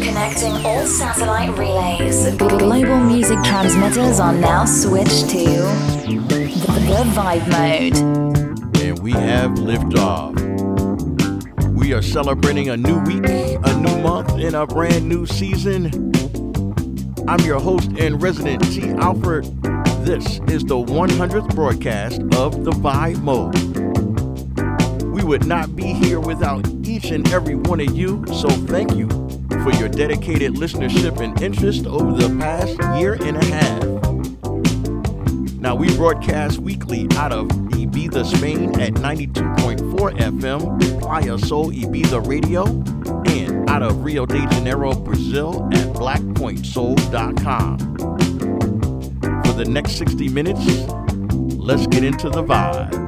Connecting all satellite relays. Global music transmitters are now switched to the, Vibe Mode. And we have liftoff. We are celebrating a new week, a new month, and a brand new season. I'm your host and resident T. Alfred. This is the 100th broadcast of the Vibe Mode. We would not be here without each and every one of you, so thank you for your dedicated listenership and interest over the past year and a half. Now, we broadcast weekly out of Ibiza, Spain at 92.4 FM, Playa Sol Ibiza Radio, and out of Rio de Janeiro, Brazil at blackpointsoul.com. The next 60 minutes, let's get into the vibe.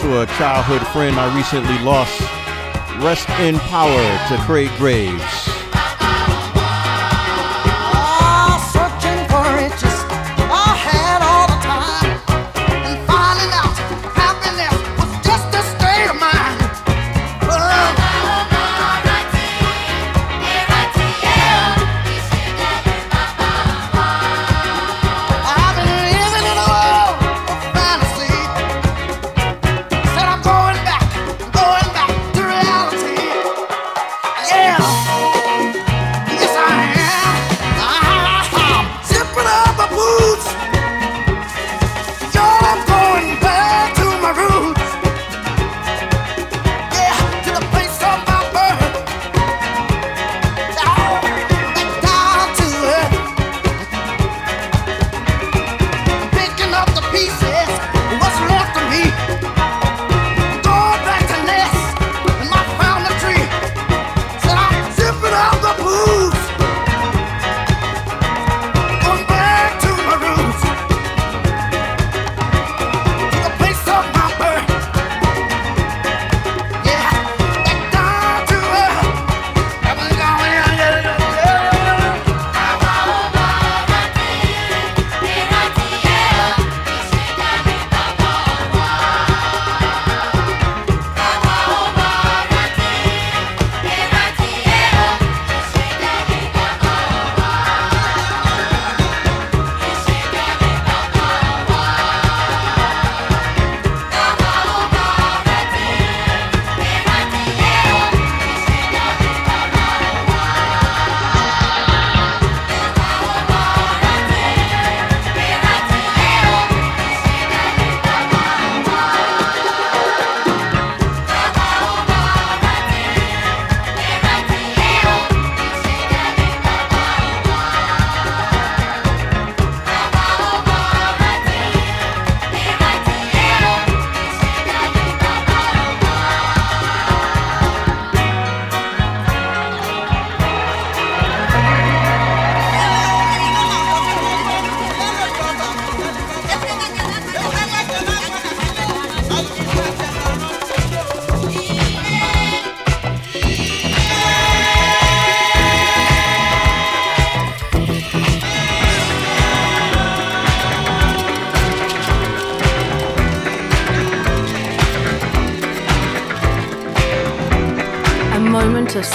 To a childhood friend I recently lost. Rest in power to Craig Graves.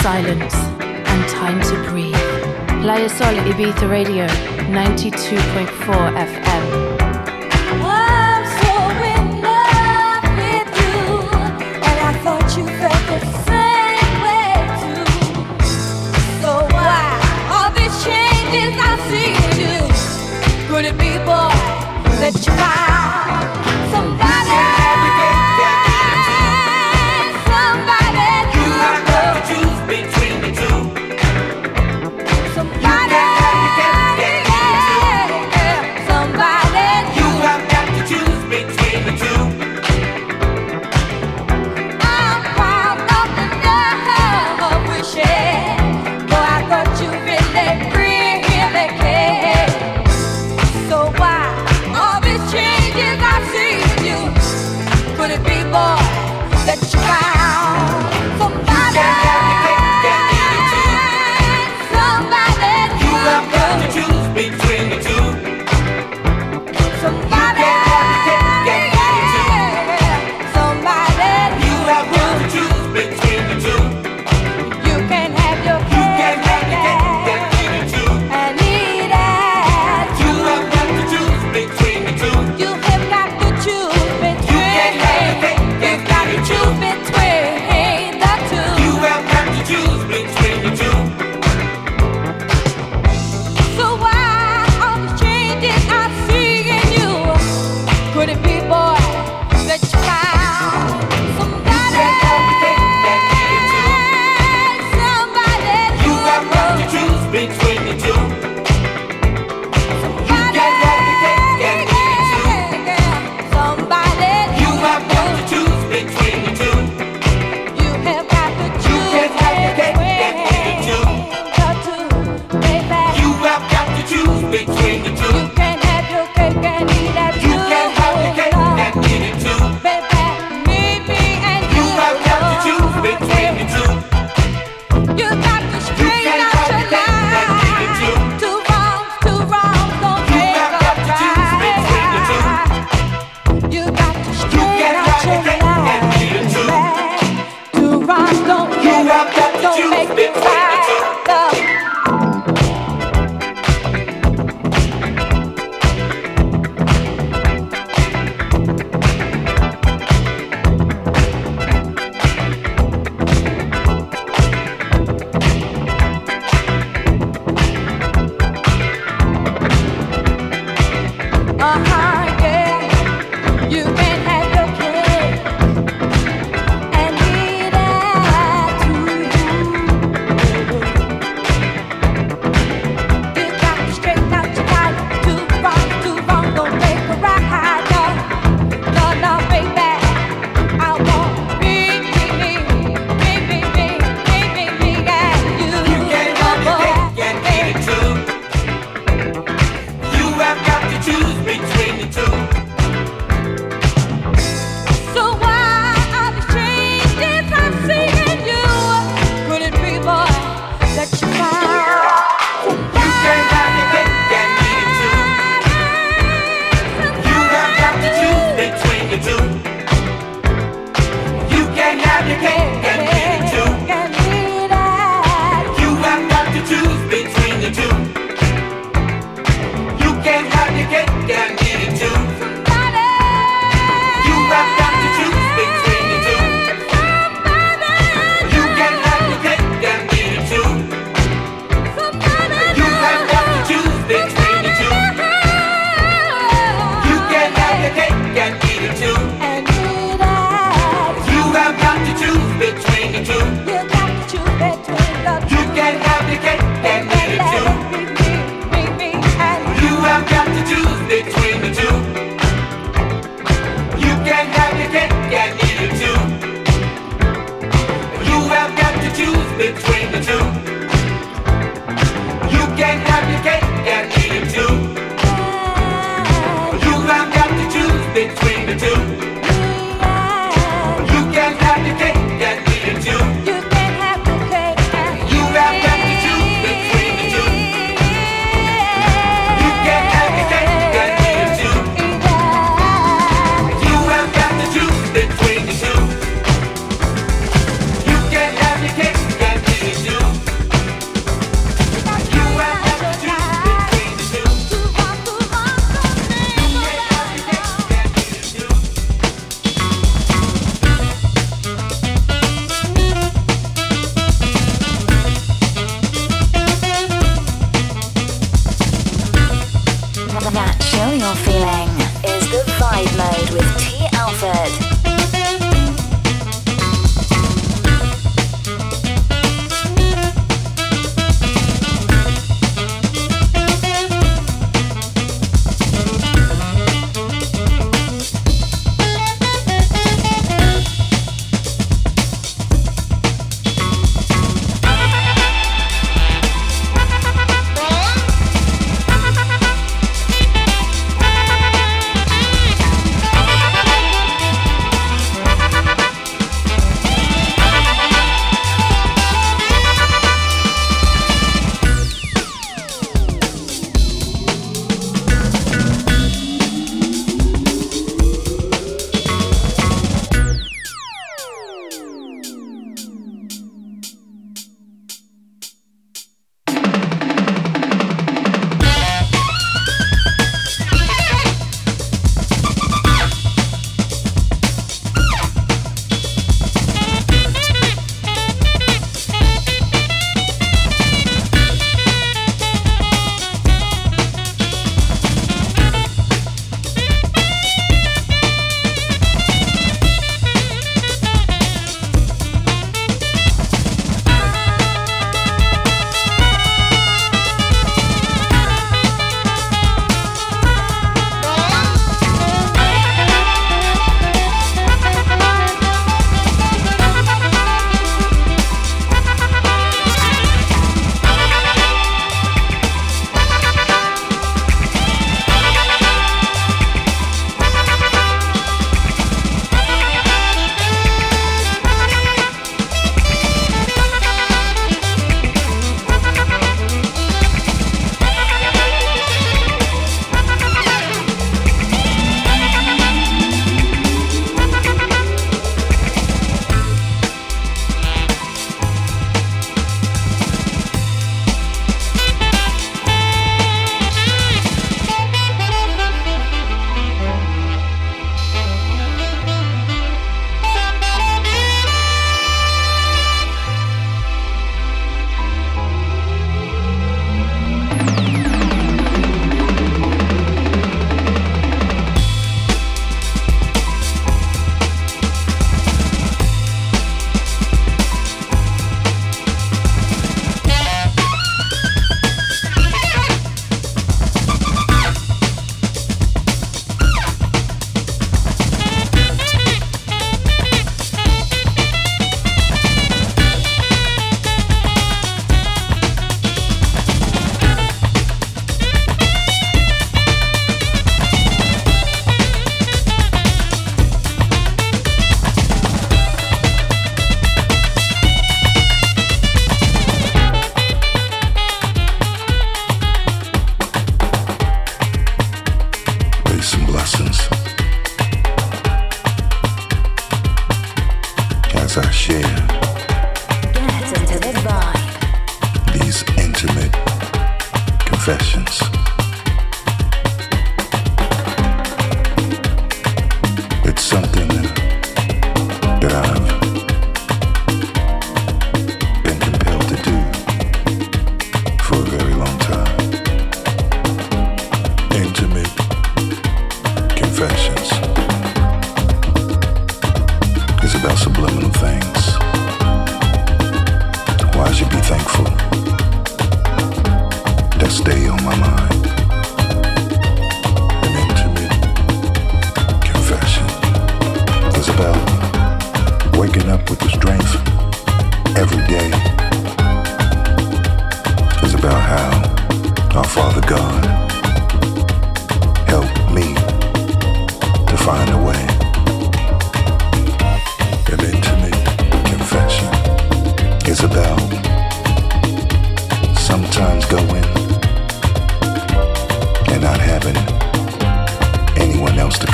Silence and time to breathe. Playa Sol Ibiza Radio 92.4 FM.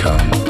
come.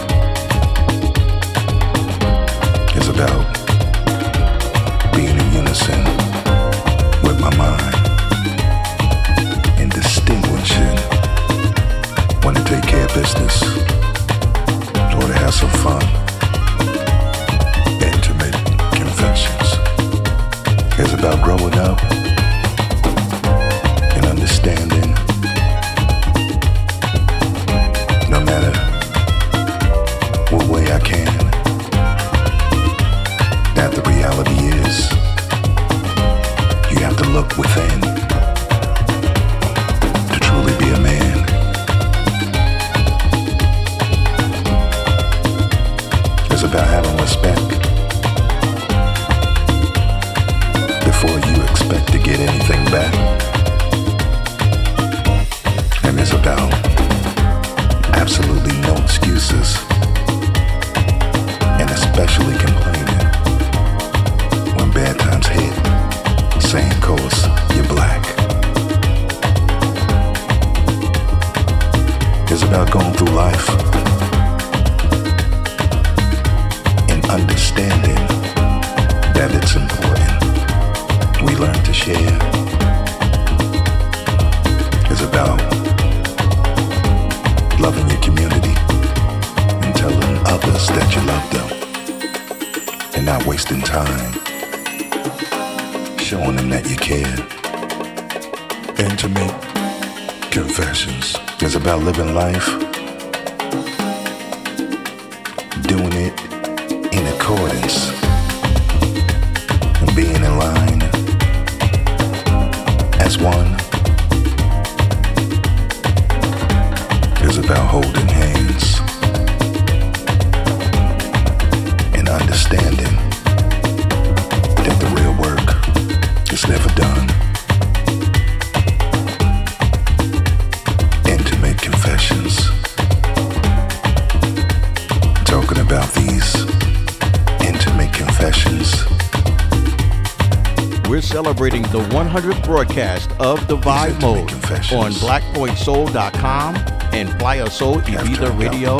the 100th broadcast of The Vibe Mode on blackpointsoul.com and Playa Sol Ibiza Radio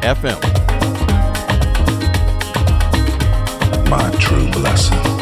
FM. My true blessing.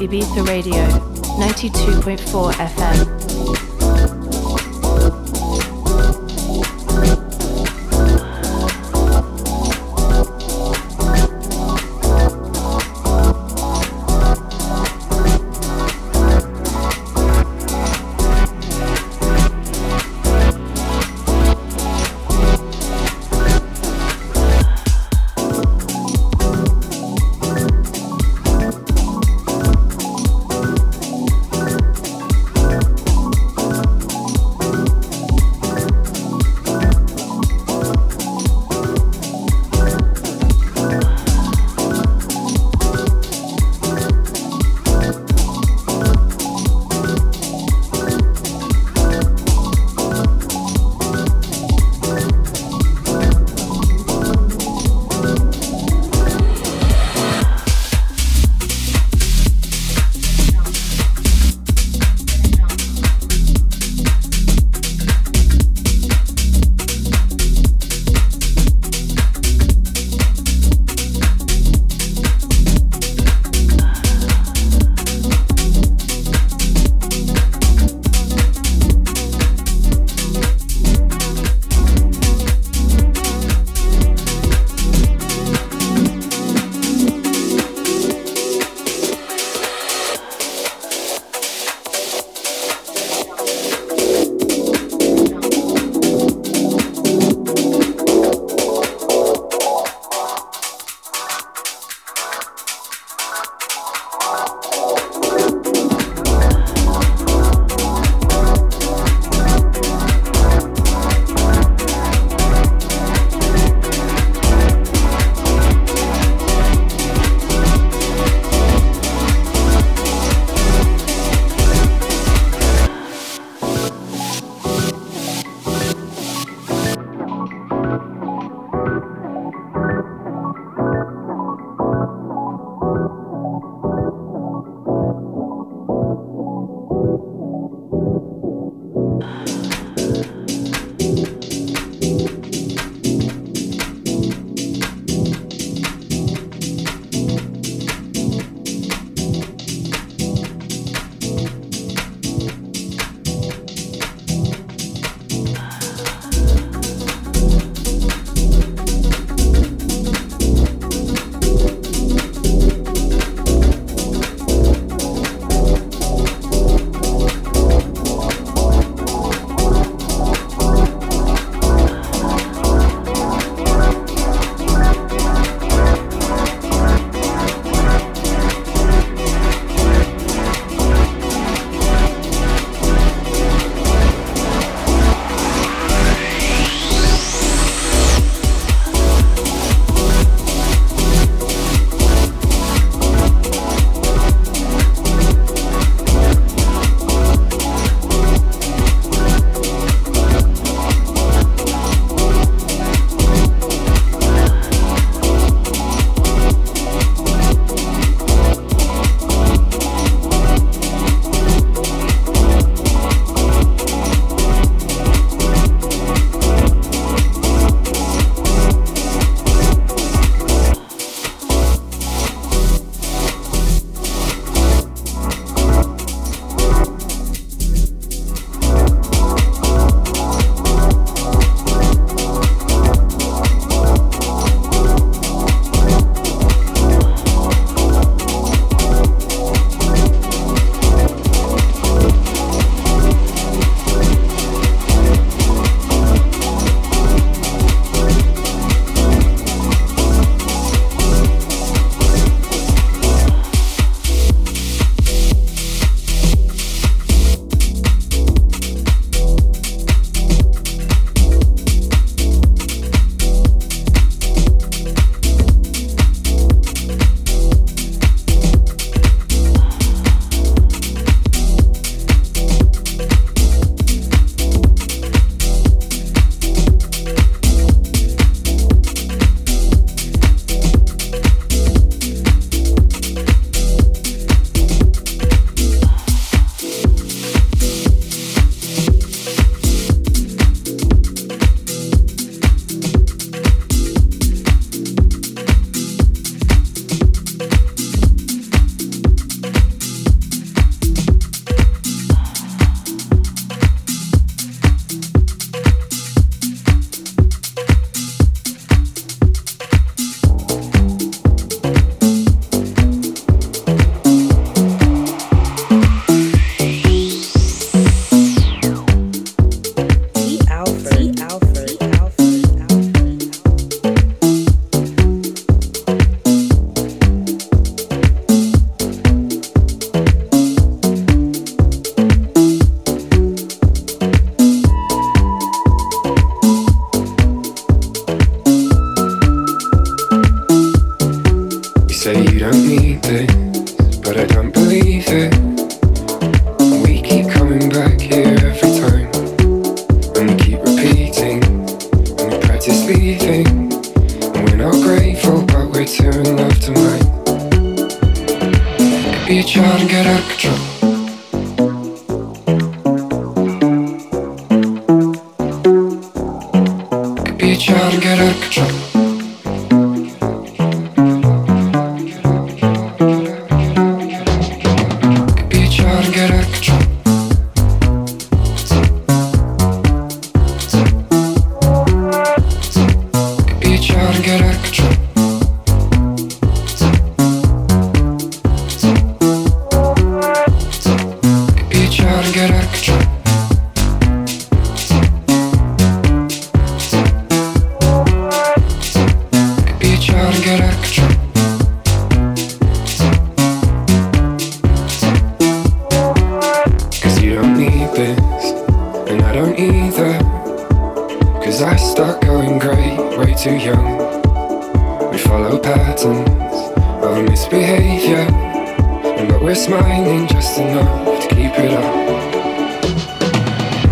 Ibiza Radio 92.4 FM.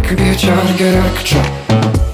could be a child to get out of control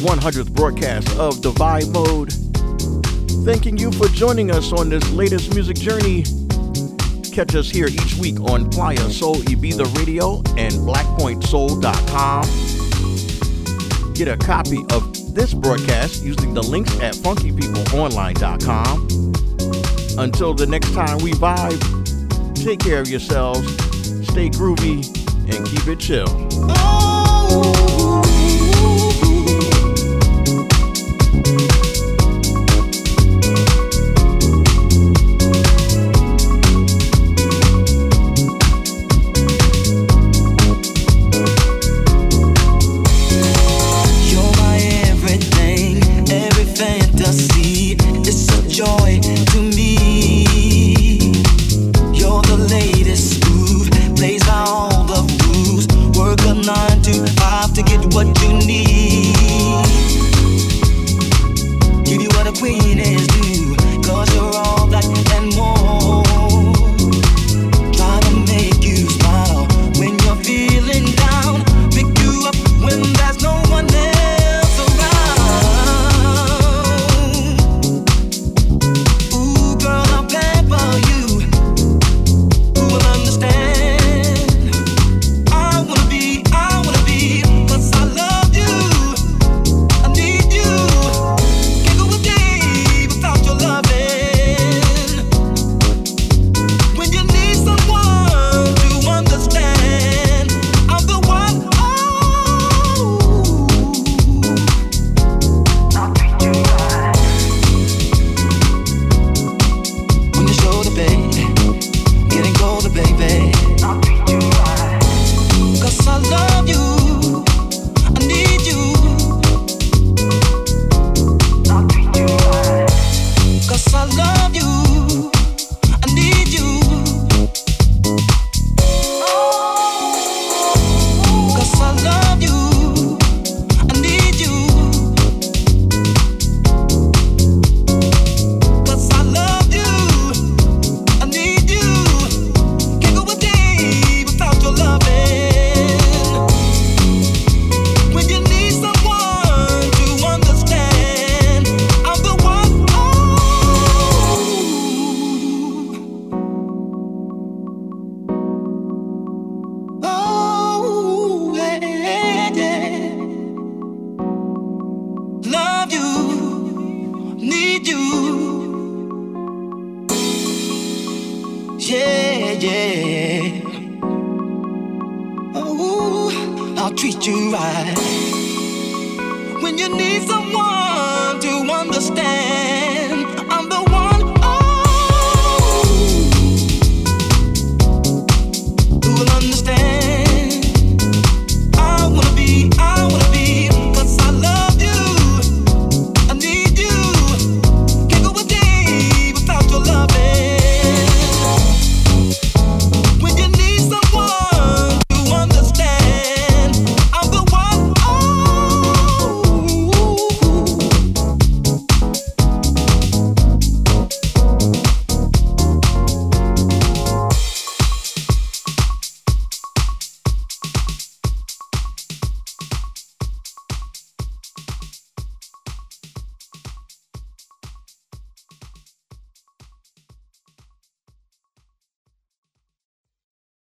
100th broadcast of the Vibe Mode. Thanking you for joining us on this latest music journey. Catch us here each week on Playa Sol Ibiza Radio and BlackPointSoul.com. Get a copy of this broadcast using the links at FunkyPeopleOnline.com. Until the next time we vibe, take care of yourselves, stay groovy, and keep it chill.